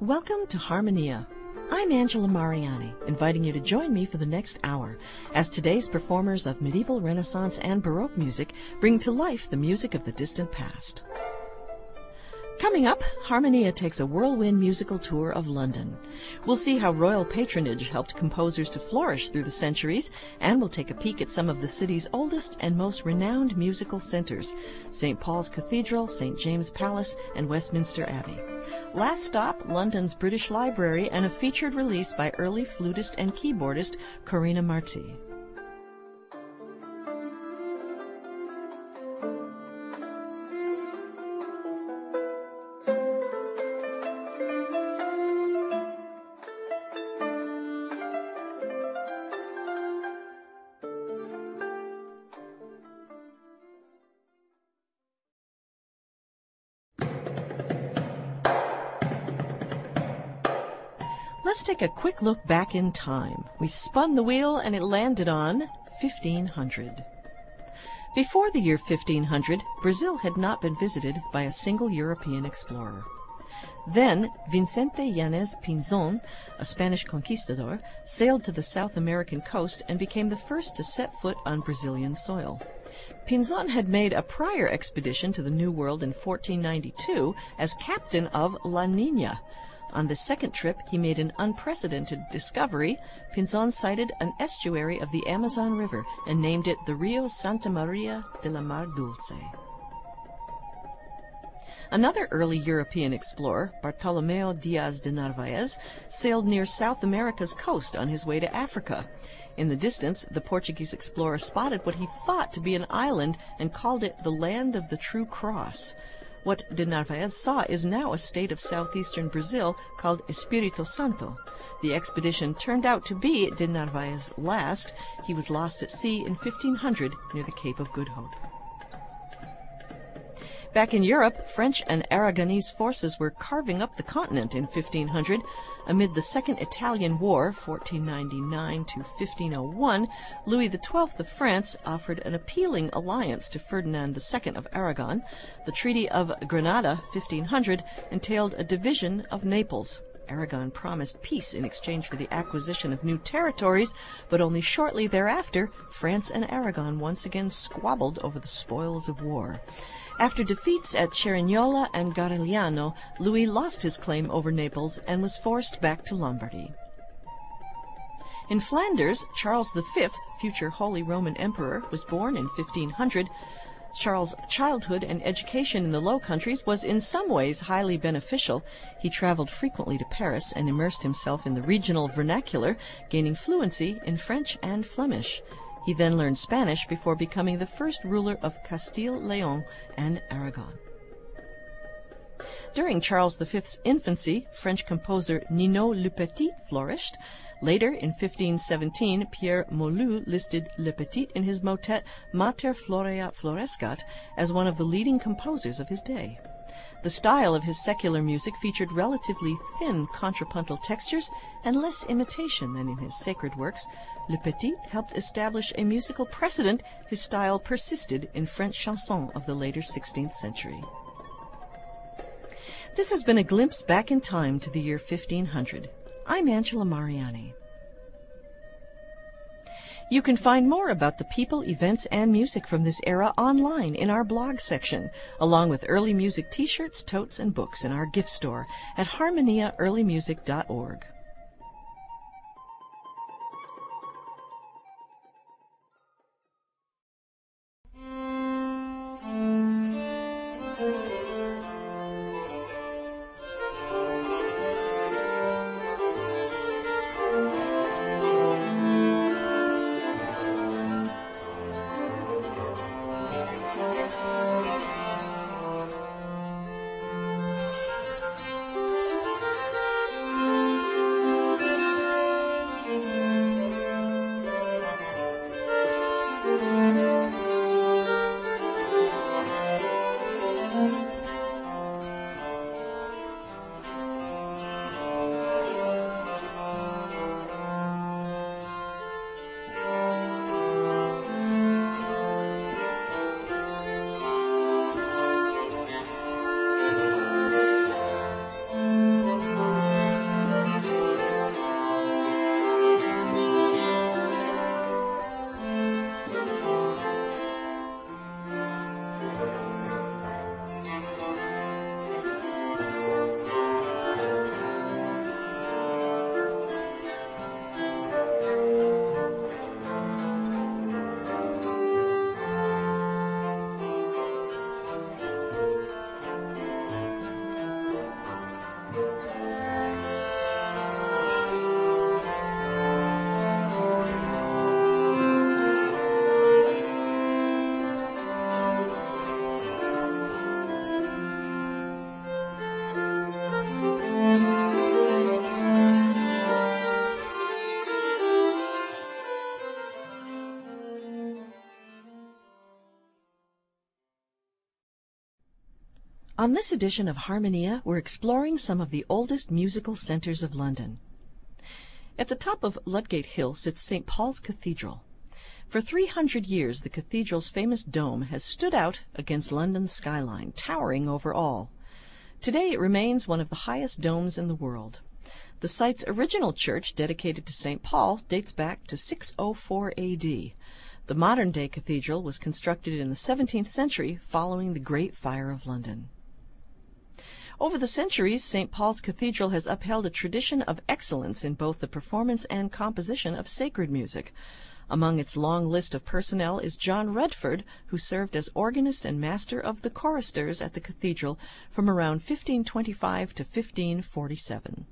Welcome to Harmonia. I'm Angela Mariani, inviting you to join me for the next hour as today's performers of medieval, Renaissance, and Baroque music bring to life the music of the distant past. Coming up, Harmonia takes a whirlwind musical tour of London. We'll see how royal patronage helped composers to flourish through the centuries, and we'll take a peek at some of the city's oldest and most renowned musical centers St. Paul's Cathedral, St. James Palace, and Westminster Abbey. Last stop, London's British Library, and a featured release by early flutist and keyboardist Corina Marti. Take a quick look back in time. We spun the wheel and it landed on 1500. Before the year 1500, Brazil had not been visited by a single European explorer. Then Vicente Yanez Pinzon, a Spanish conquistador, sailed to the South American coast and became the first to set foot on Brazilian soil. Pinzon had made a prior expedition to the New World in 1492 as captain of La Nina, on this second trip, he made an unprecedented discovery. Pinzon sighted an estuary of the Amazon River and named it the Rio Santa Maria de la Mar Dulce. Another early European explorer, Bartolomeo Diaz de Narvaez, sailed near South America's coast on his way to Africa. In the distance, the Portuguese explorer spotted what he thought to be an island and called it the Land of the True Cross. What de Narvaez saw is now a state of southeastern Brazil called Espírito Santo. The expedition turned out to be de Narvaez's last. He was lost at sea in 1500 near the Cape of Good Hope. Back in Europe, French and Aragonese forces were carving up the continent in 1500. Amid the Second Italian War, 1499 to 1501, Louis XII of France offered an appealing alliance to Ferdinand II of Aragon. The Treaty of Granada, 1500, entailed a division of Naples. Aragon promised peace in exchange for the acquisition of new territories, but only shortly thereafter, France and Aragon once again squabbled over the spoils of war. After defeats at Cerignola and Garigliano, Louis lost his claim over Naples and was forced back to Lombardy. In Flanders, Charles V, future Holy Roman Emperor, was born in 1500. Charles' childhood and education in the Low Countries was in some ways highly beneficial. He traveled frequently to Paris and immersed himself in the regional vernacular, gaining fluency in French and Flemish. He then learned Spanish before becoming the first ruler of Castile, Leon, and Aragon. During Charles V's infancy, French composer Ninot Le Petit flourished. Later, in 1517, Pierre Moulu listed Le Petit in his motet Mater Floreat Florescat as one of the leading composers of his day. The style of his secular music featured relatively thin contrapuntal textures and less imitation than in his sacred works. Le Petit helped establish a musical precedent. His style persisted in French chansons of the later 16th century. This has been a glimpse back in time to the year 1500. I'm Angela Mariani. You can find more about the people, events, and music from this era online in our blog section, along with early music t shirts, totes, and books in our gift store at harmoniaearlymusic.org. On this edition of Harmonia, we're exploring some of the oldest musical centres of London. At the top of Ludgate Hill sits St. Paul's Cathedral. For 300 years, the cathedral's famous dome has stood out against London's skyline, towering over all. Today it remains one of the highest domes in the world. The site's original church, dedicated to St. Paul, dates back to 604 AD. The modern day cathedral was constructed in the 17th century following the Great Fire of London. Over the centuries, St. Paul's Cathedral has upheld a tradition of excellence in both the performance and composition of sacred music. Among its long list of personnel is John Redford, who served as organist and master of the choristers at the cathedral from around 1525 to 1547.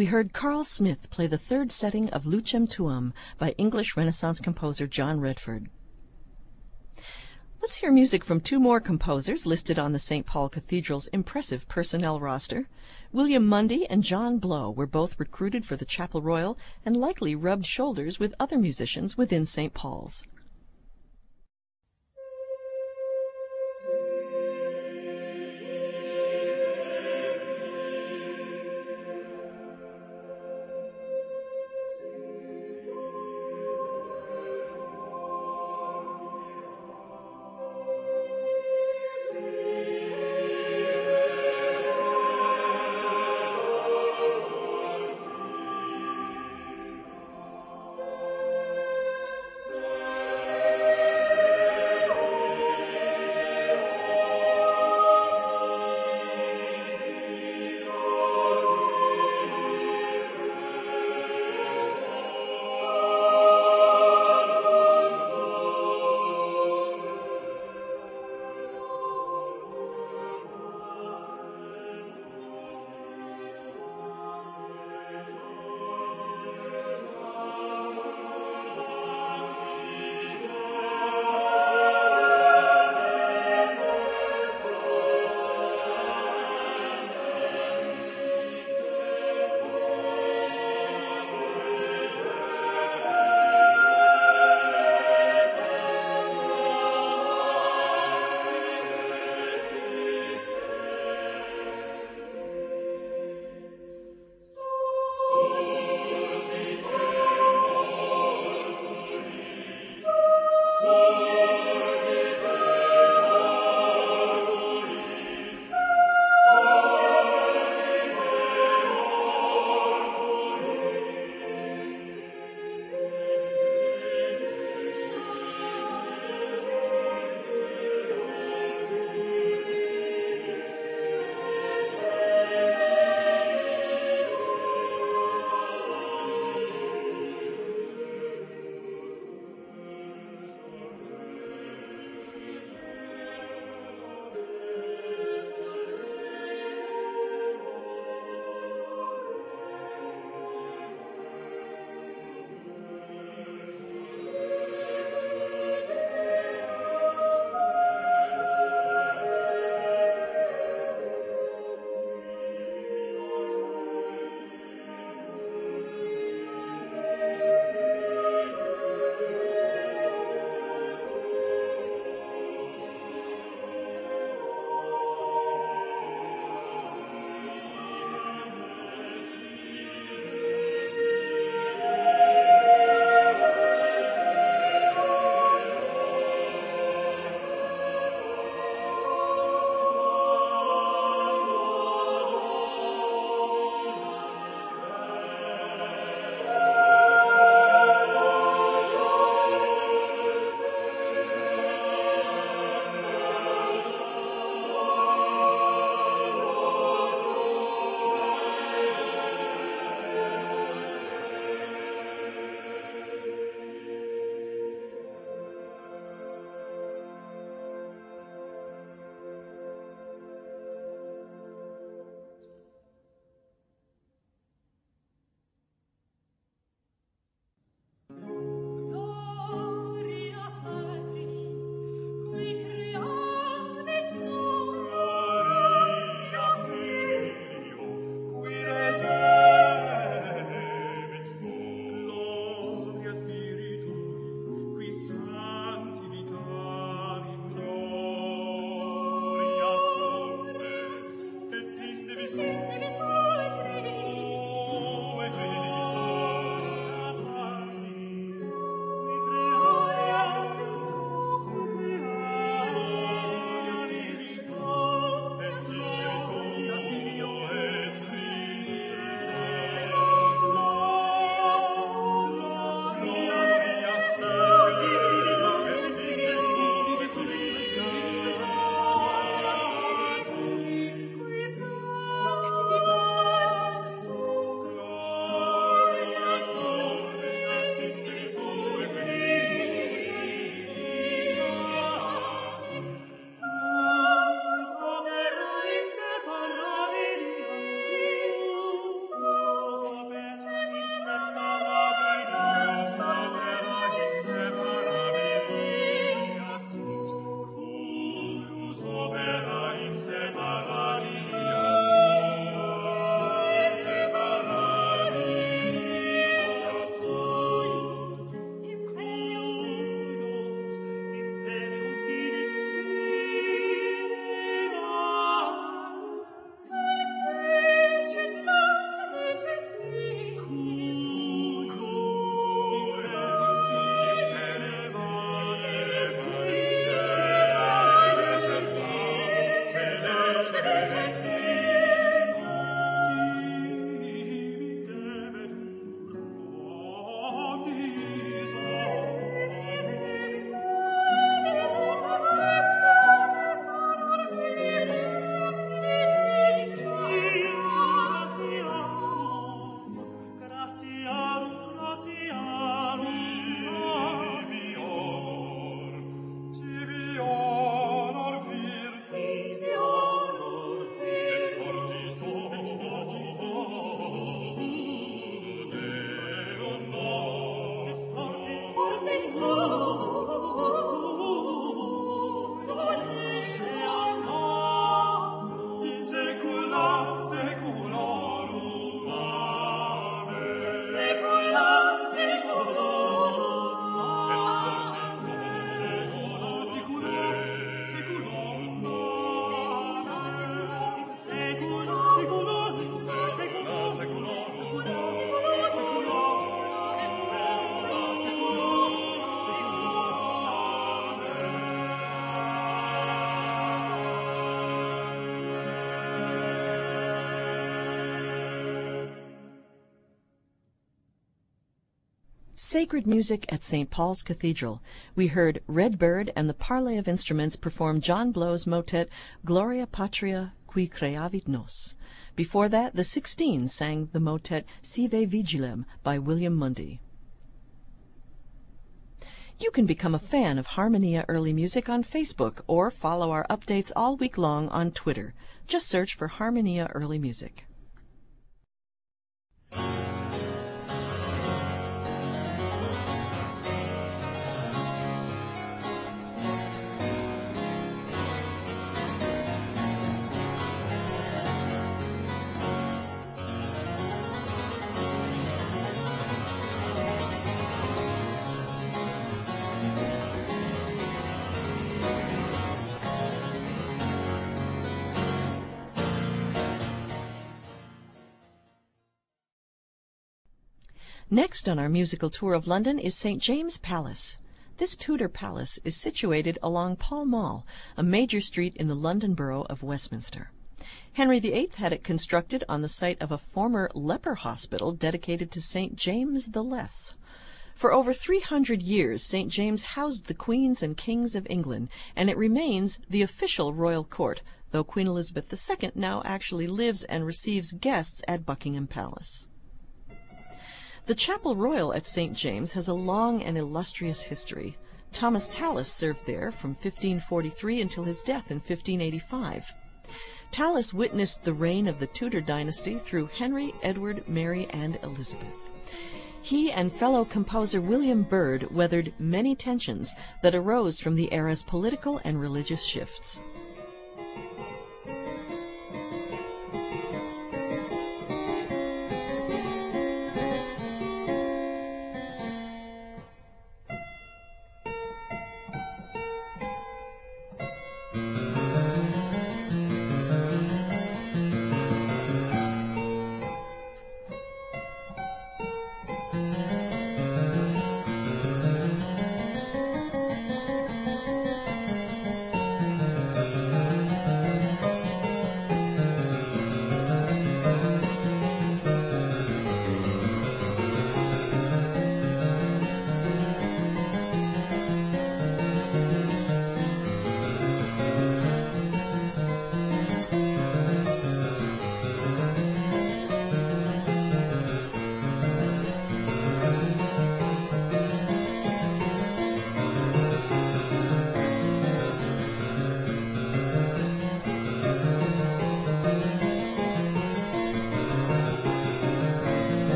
We heard Carl Smith play the third setting of Lucem Tuum by English Renaissance composer John Redford. Let's hear music from two more composers listed on the St. Paul Cathedral's impressive personnel roster. William Mundy and John Blow were both recruited for the Chapel Royal and likely rubbed shoulders with other musicians within St. Paul's. Sacred Music at St. Paul's Cathedral. We heard Red Byrd and the Parley of Instruments perform John Blow's motet Gloria Patria qui creavit nos. Before that, the Sixteen sang the motet Sive Vigilem by William Mundy. You can become a fan of Harmonia Early Music on Facebook or follow our updates all week long on Twitter. Just search for Harmonia Early Music. Next on our musical tour of London is St. James's Palace. This Tudor palace is situated along Pall Mall, a major street in the London borough of Westminster. Henry VIII had it constructed on the site of a former leper hospital dedicated to St. James the Less. For over 300 years, St. James housed the queens and kings of England, and it remains the official royal court, though Queen Elizabeth II now actually lives and receives guests at Buckingham Palace. The Chapel Royal at St. James has a long and illustrious history. Thomas Tallis served there from 1543 until his death in 1585. Tallis witnessed the reign of the Tudor dynasty through Henry, Edward, Mary, and Elizabeth. He and fellow composer William Byrd weathered many tensions that arose from the era's political and religious shifts.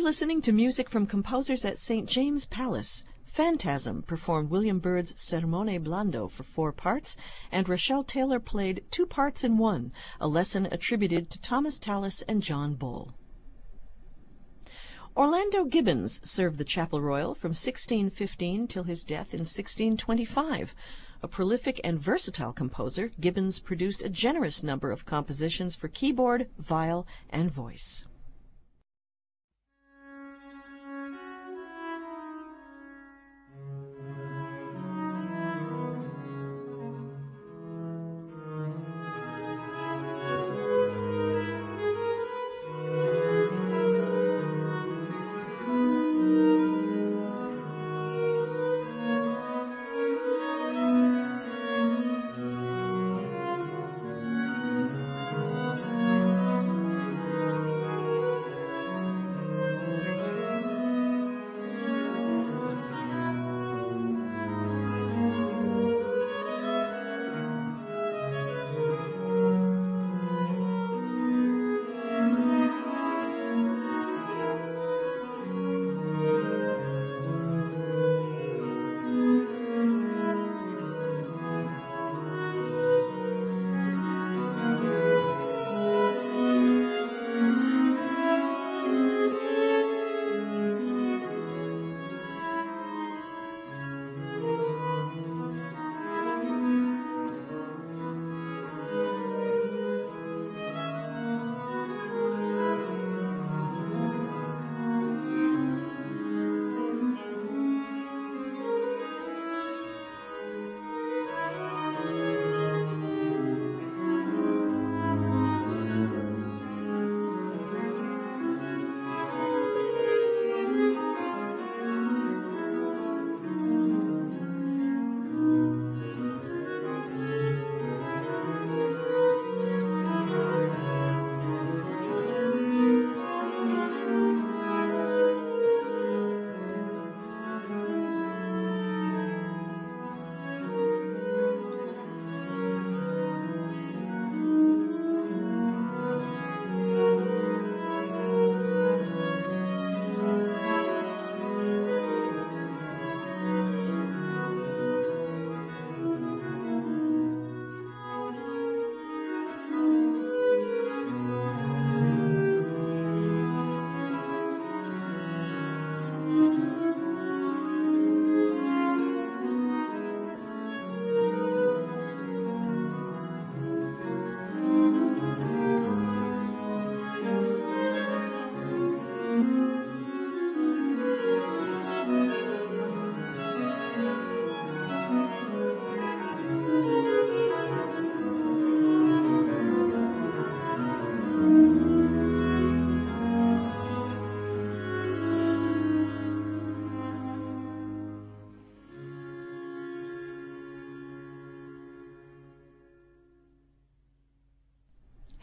Listening to music from composers at St. James Palace. Phantasm performed William Byrd's Sermone Blando for four parts, and Rachelle Taylor played Two Parts in One, a lesson attributed to Thomas Tallis and John Bull. Orlando Gibbons served the Chapel Royal from 1615 till his death in 1625. A prolific and versatile composer, Gibbons produced a generous number of compositions for keyboard, viol, and voice.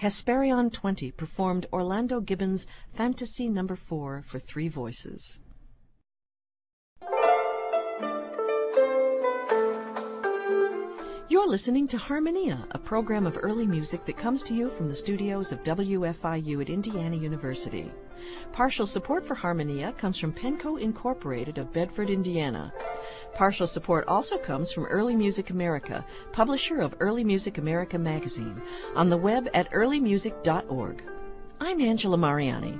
Hesperion 20 performed Orlando Gibbons' Fantasy No. 4 for three voices. You're listening to Harmonia, a program of early music that comes to you from the studios of WFIU at Indiana University. Partial support for Harmonia comes from Penco Incorporated of Bedford, Indiana. Partial support also comes from Early Music America, publisher of Early Music America magazine, on the web at earlymusic.org. I'm Angela Mariani.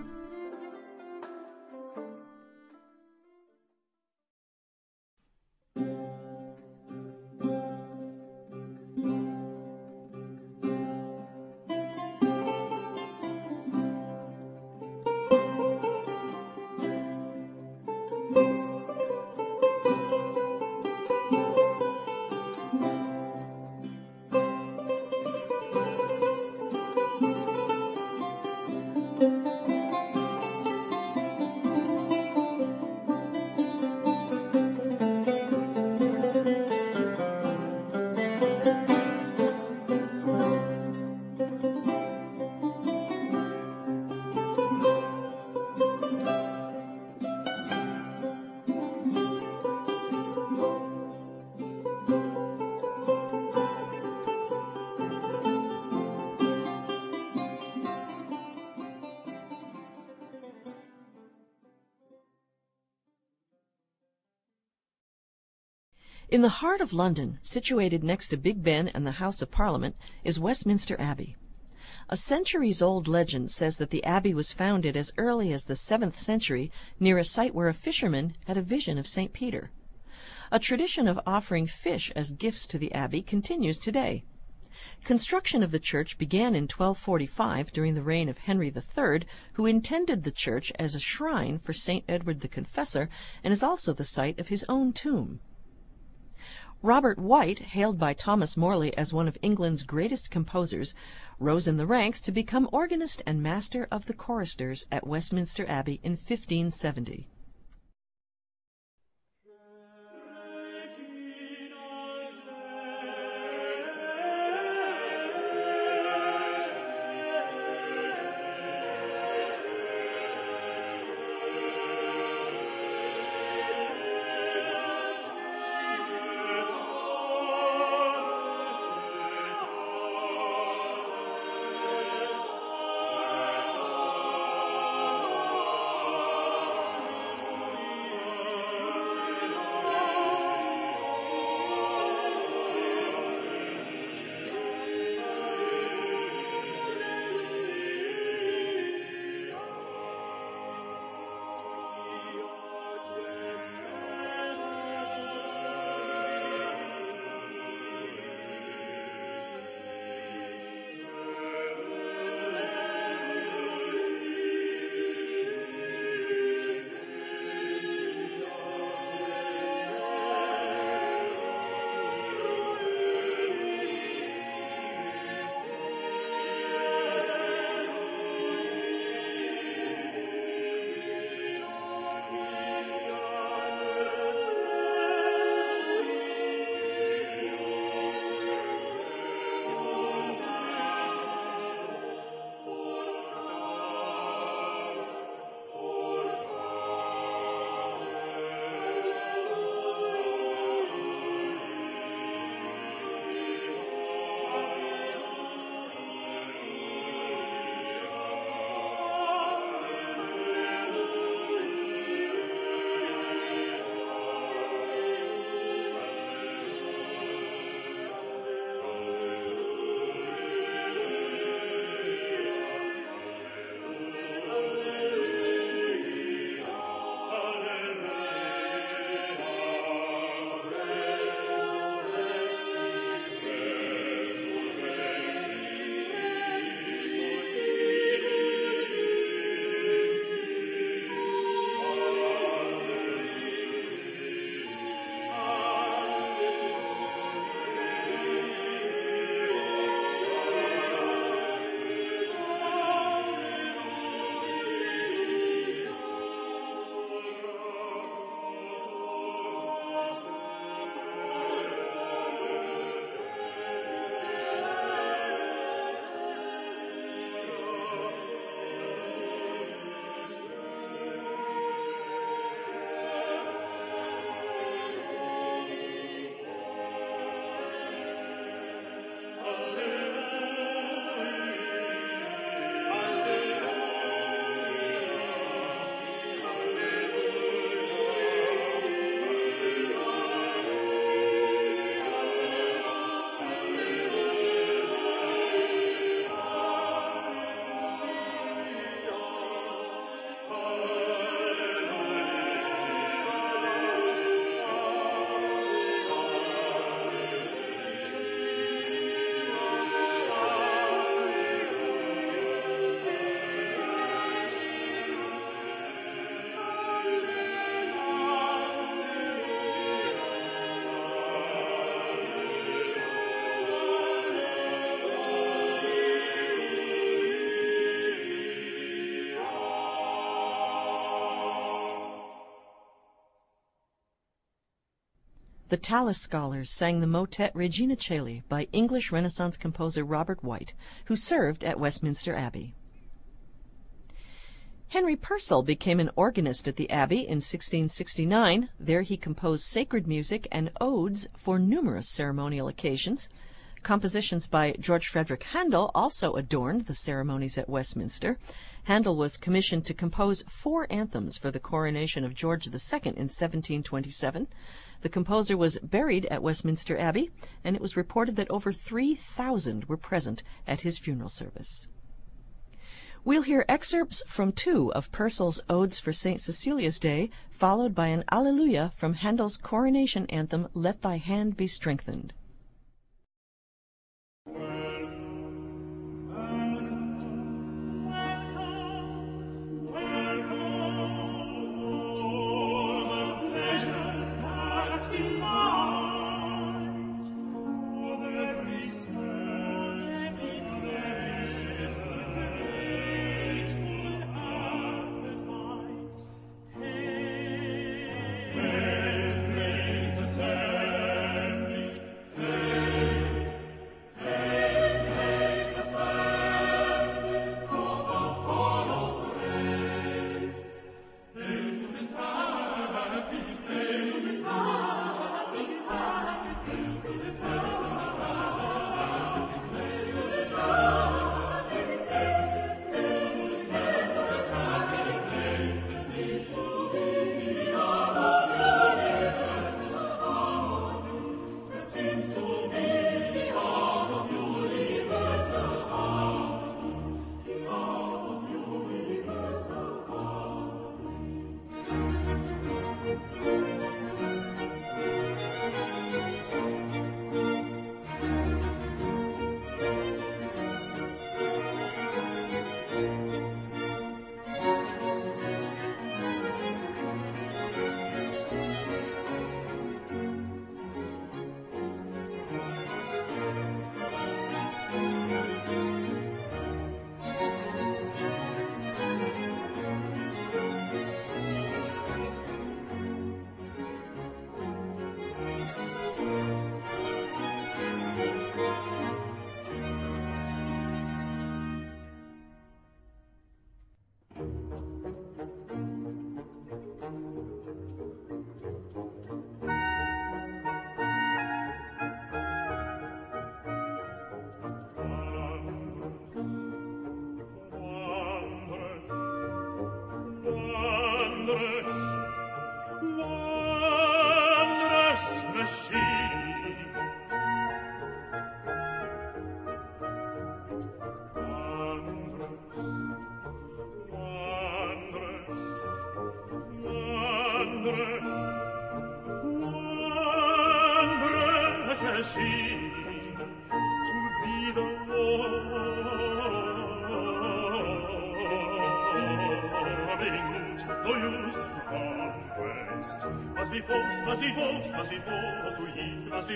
In the heart of London, situated next to Big Ben and the House of Parliament, is Westminster Abbey. A centuries old legend says that the abbey was founded as early as the seventh century near a site where a fisherman had a vision of St. Peter. A tradition of offering fish as gifts to the abbey continues today. Construction of the church began in 1245 during the reign of Henry III, who intended the church as a shrine for St. Edward the Confessor and is also the site of his own tomb. Robert White, hailed by Thomas Morley as one of England's greatest composers, rose in the ranks to become organist and master of the choristers at Westminster Abbey in 1570. The Tallis Scholars sang the motet Regina Caeli by English Renaissance composer Robert White, who served at Westminster Abbey. Henry Purcell became an organist at the Abbey in 1669. There he composed sacred music and odes for numerous ceremonial occasions. Compositions by George Frederick Handel also adorned the ceremonies at Westminster. Handel was commissioned to compose four anthems for the coronation of George II in 1727. The composer was buried at Westminster Abbey, and it was reported that over 3,000 were present at his funeral service. We'll hear excerpts from two of Purcell's Odes for St. Cecilia's Day, followed by an Alleluia from Handel's coronation anthem, Let Thy Hand Be Strengthened.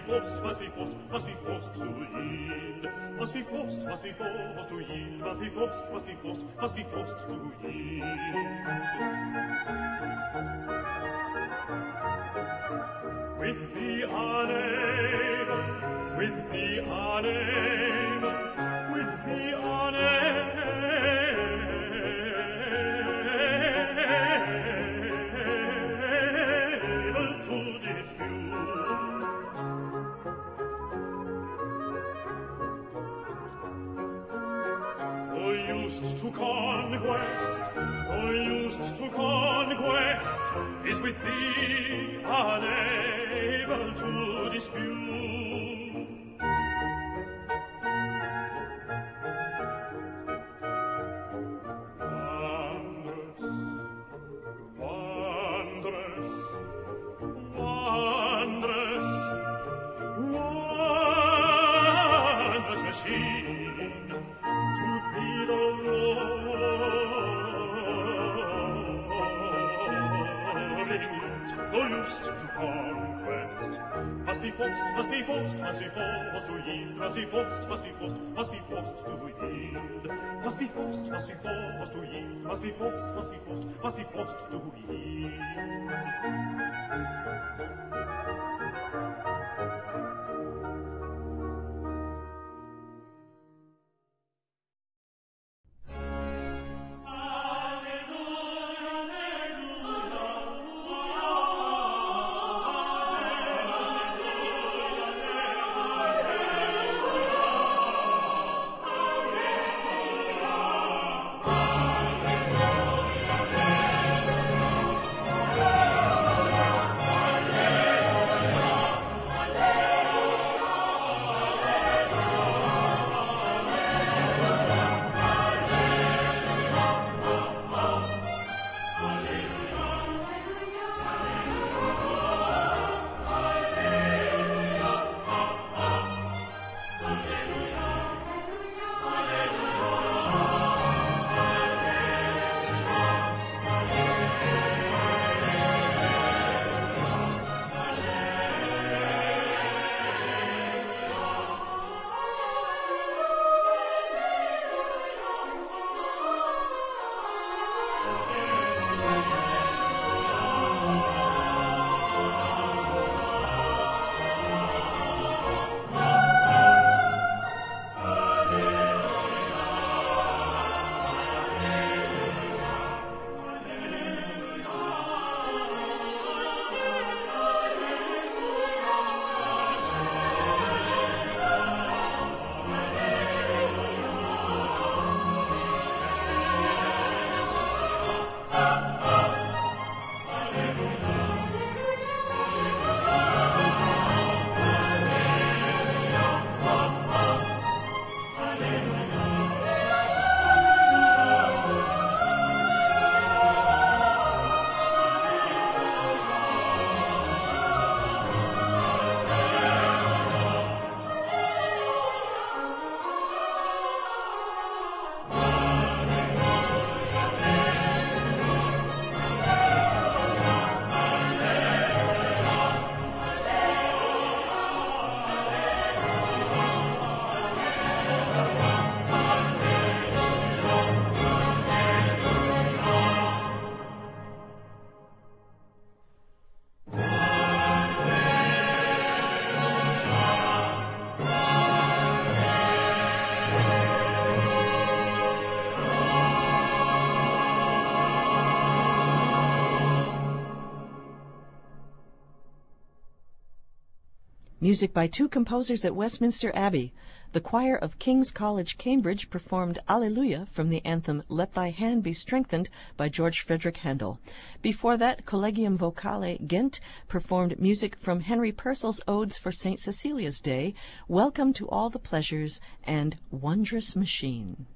be forced, must be forced, must be forced to yield. Must be forced, must be forced to yield. Must be forced, must be forced, must be forced to yield. With the unable, with the unable. conquest, for used to conquest, is with thee unable to dispute. fopst, was wie fopst, was wie fopst, was du jind, was wie fopst, was wie fopst, was wie fopst, du jind. Was wie fopst, was wie fopst, was du jind, was wie fopst, was wie fopst, was wie fopst, du jind. Music by two composers at Westminster Abbey. The choir of King's College, Cambridge performed Alleluia from the anthem Let Thy Hand Be Strengthened by George Frederick Handel. Before that, Collegium Vocale Ghent performed music from Henry Purcell's Odes for St. Cecilia's Day, Welcome to All the Pleasures, and Wondrous Machine.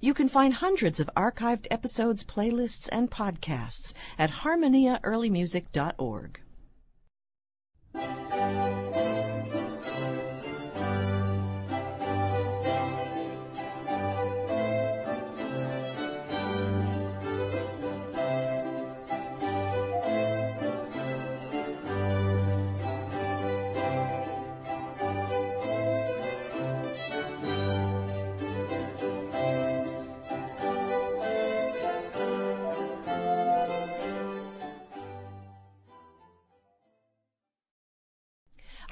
You can find hundreds of archived episodes, playlists, and podcasts at harmoniaearlymusic.org. えっ?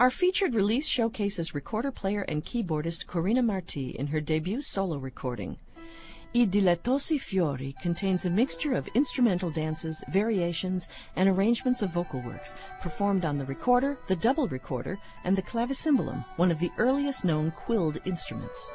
Our featured release showcases recorder player and keyboardist Corina Marti in her debut solo recording. I Dilettosi Fiori contains a mixture of instrumental dances, variations, and arrangements of vocal works performed on the recorder, the double recorder, and the clavicimbalum, one of the earliest known quilled instruments.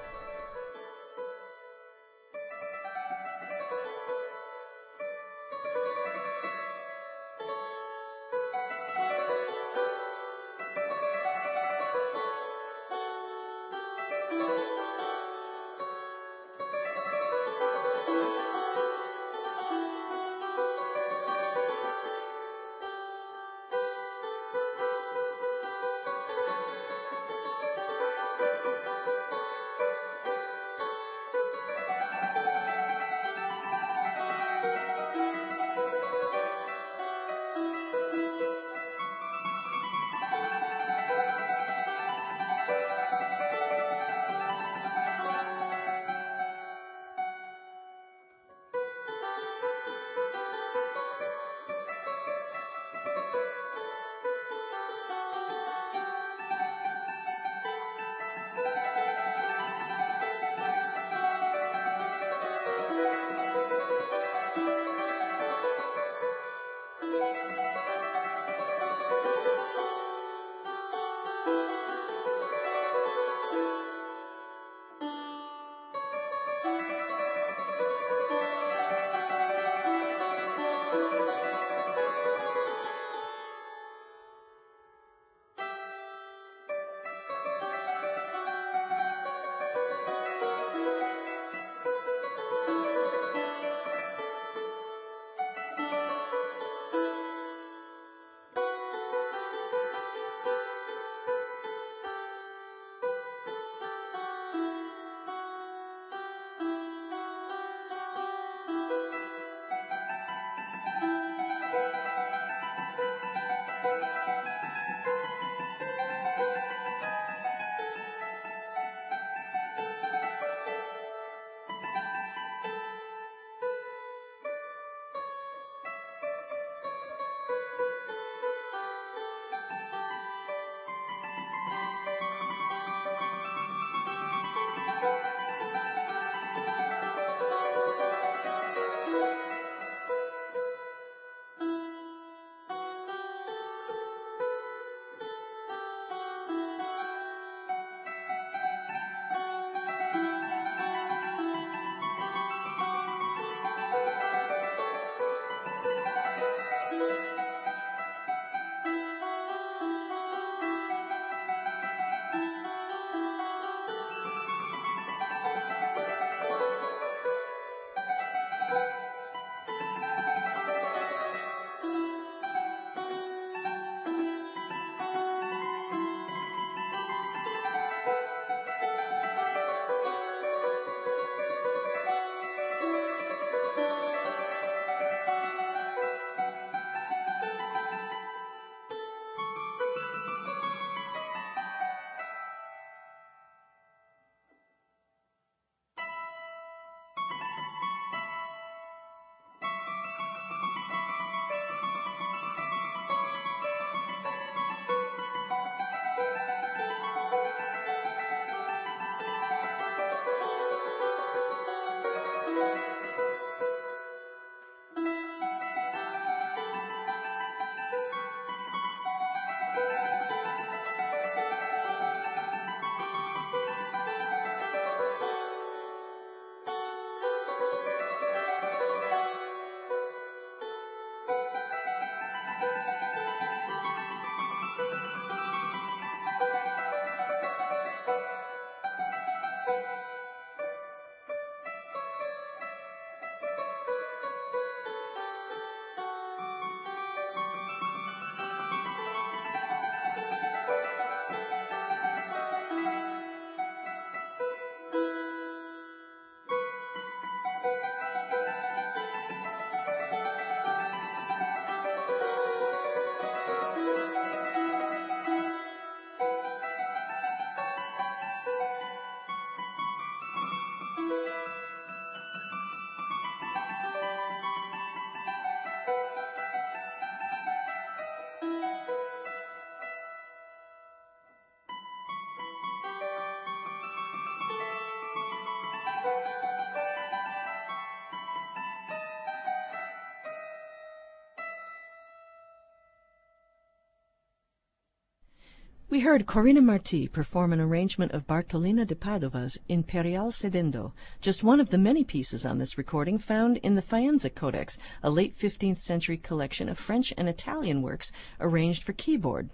We heard Corina Marti perform an arrangement of Bartolino da Padova's Imperial Sedendo, just one of the many pieces on this recording found in the Faenza Codex, a late 15th century collection of French and Italian works arranged for keyboard.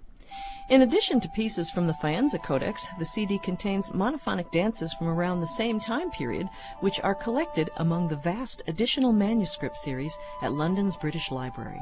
In addition to pieces from the Faenza Codex, the CD contains monophonic dances from around the same time period, which are collected among the vast additional manuscript series at London's British Library.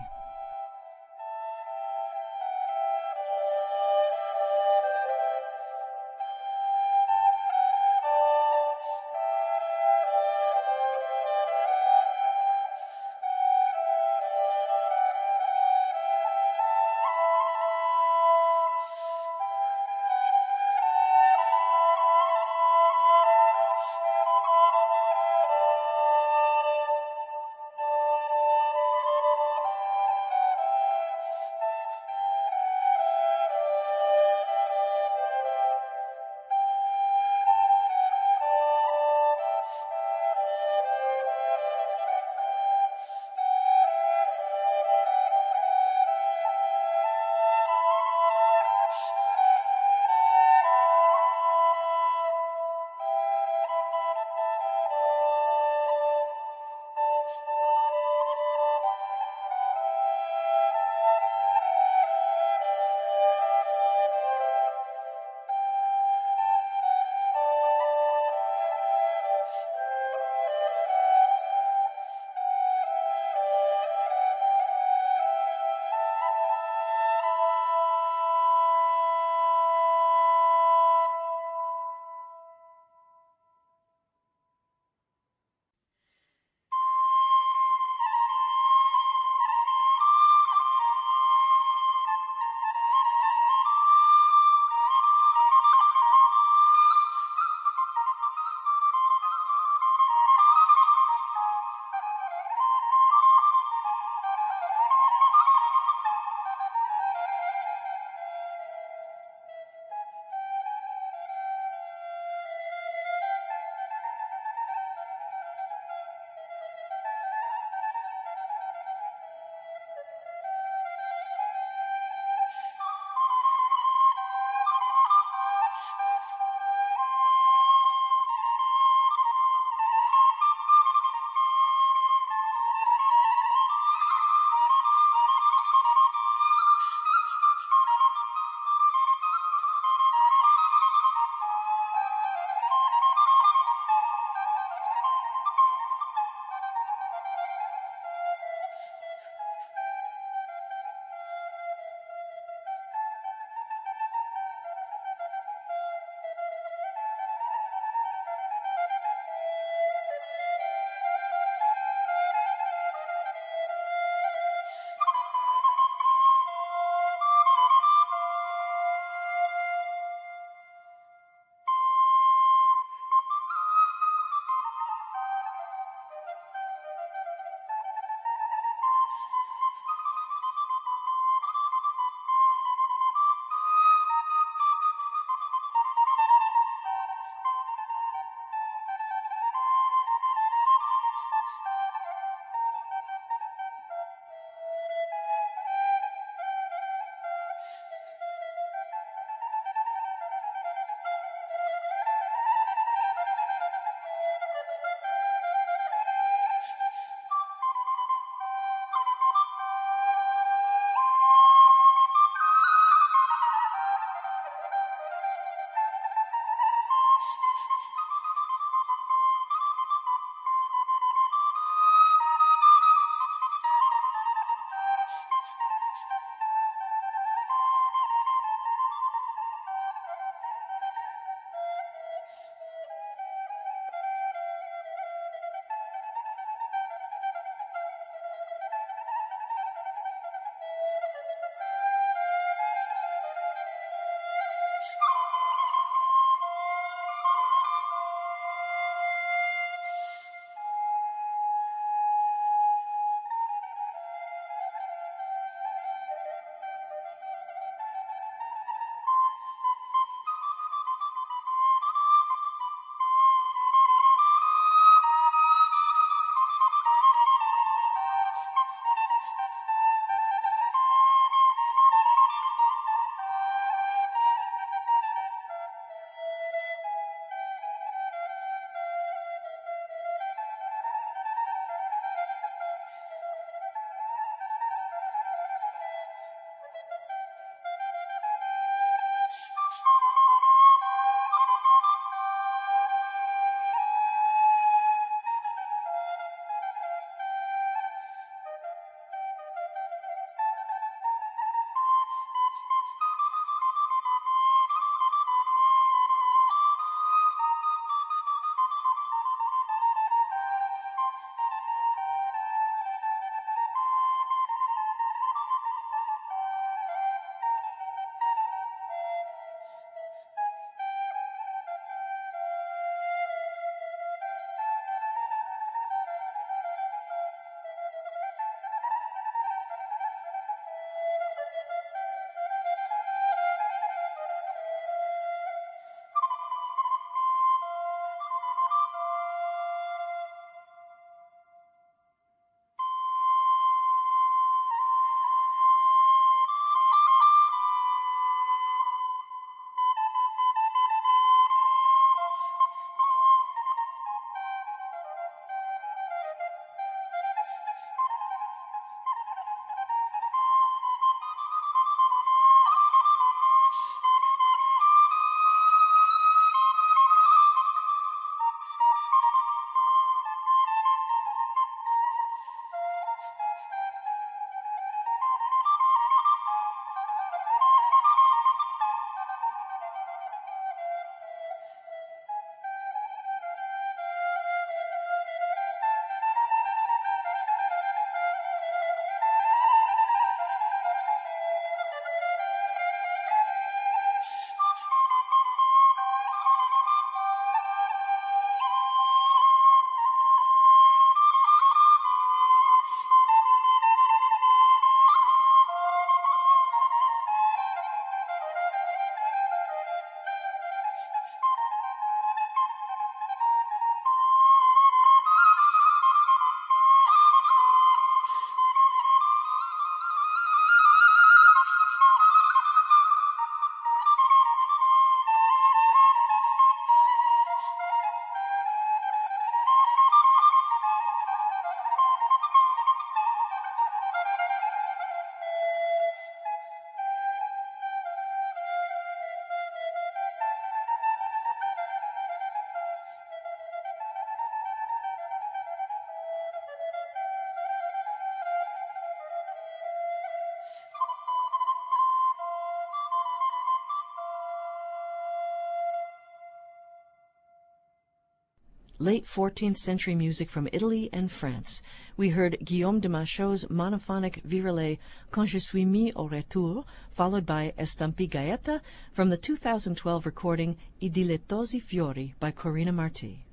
Late 14th century music from Italy and France. We heard Guillaume de Machaut's monophonic virelai Quand je suis mis au retour, followed by Estampi Gaeta from the 2012 recording I dilettosi fiori by Corina Marti.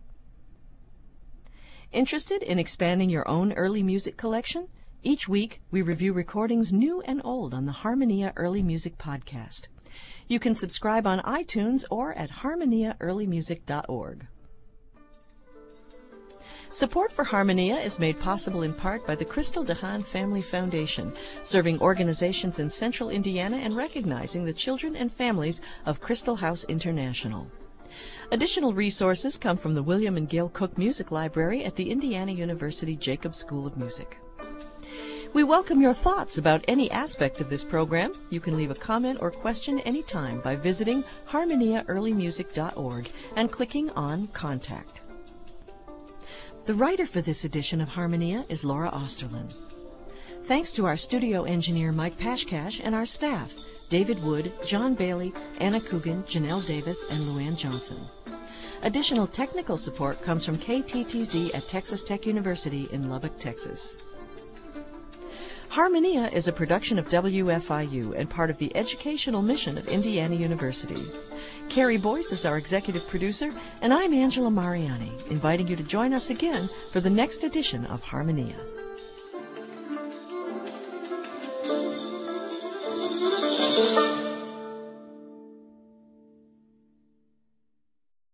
Interested in expanding your own early music collection? Each week, we review recordings new and old on the Harmonia Early Music Podcast. You can subscribe on iTunes or at harmoniaearlymusic.org. Support for Harmonia is made possible in part by the Crystal DeHaan Family Foundation, serving organizations in central Indiana and recognizing the children and families of Crystal House International. Additional resources come from the William and Gail Cook Music Library at the Indiana University Jacobs School of Music. We welcome your thoughts about any aspect of this program. You can leave a comment or question anytime by visiting harmoniaearlymusic.org and clicking on Contact. The writer for this edition of Harmonia is Laura Osterlin. Thanks to our studio engineer Mike Pashkash and our staff, David Wood, John Bailey, Anna Coogan, Janelle Davis, and Luann Johnson. Additional technical support comes from KTTZ at Texas Tech University in Lubbock, Texas. Harmonia is a production of WFIU and part of the educational mission of Indiana University. Carrie Boyce is our executive producer, and I'm Angela Mariani, inviting you to join us again for the next edition of Harmonia.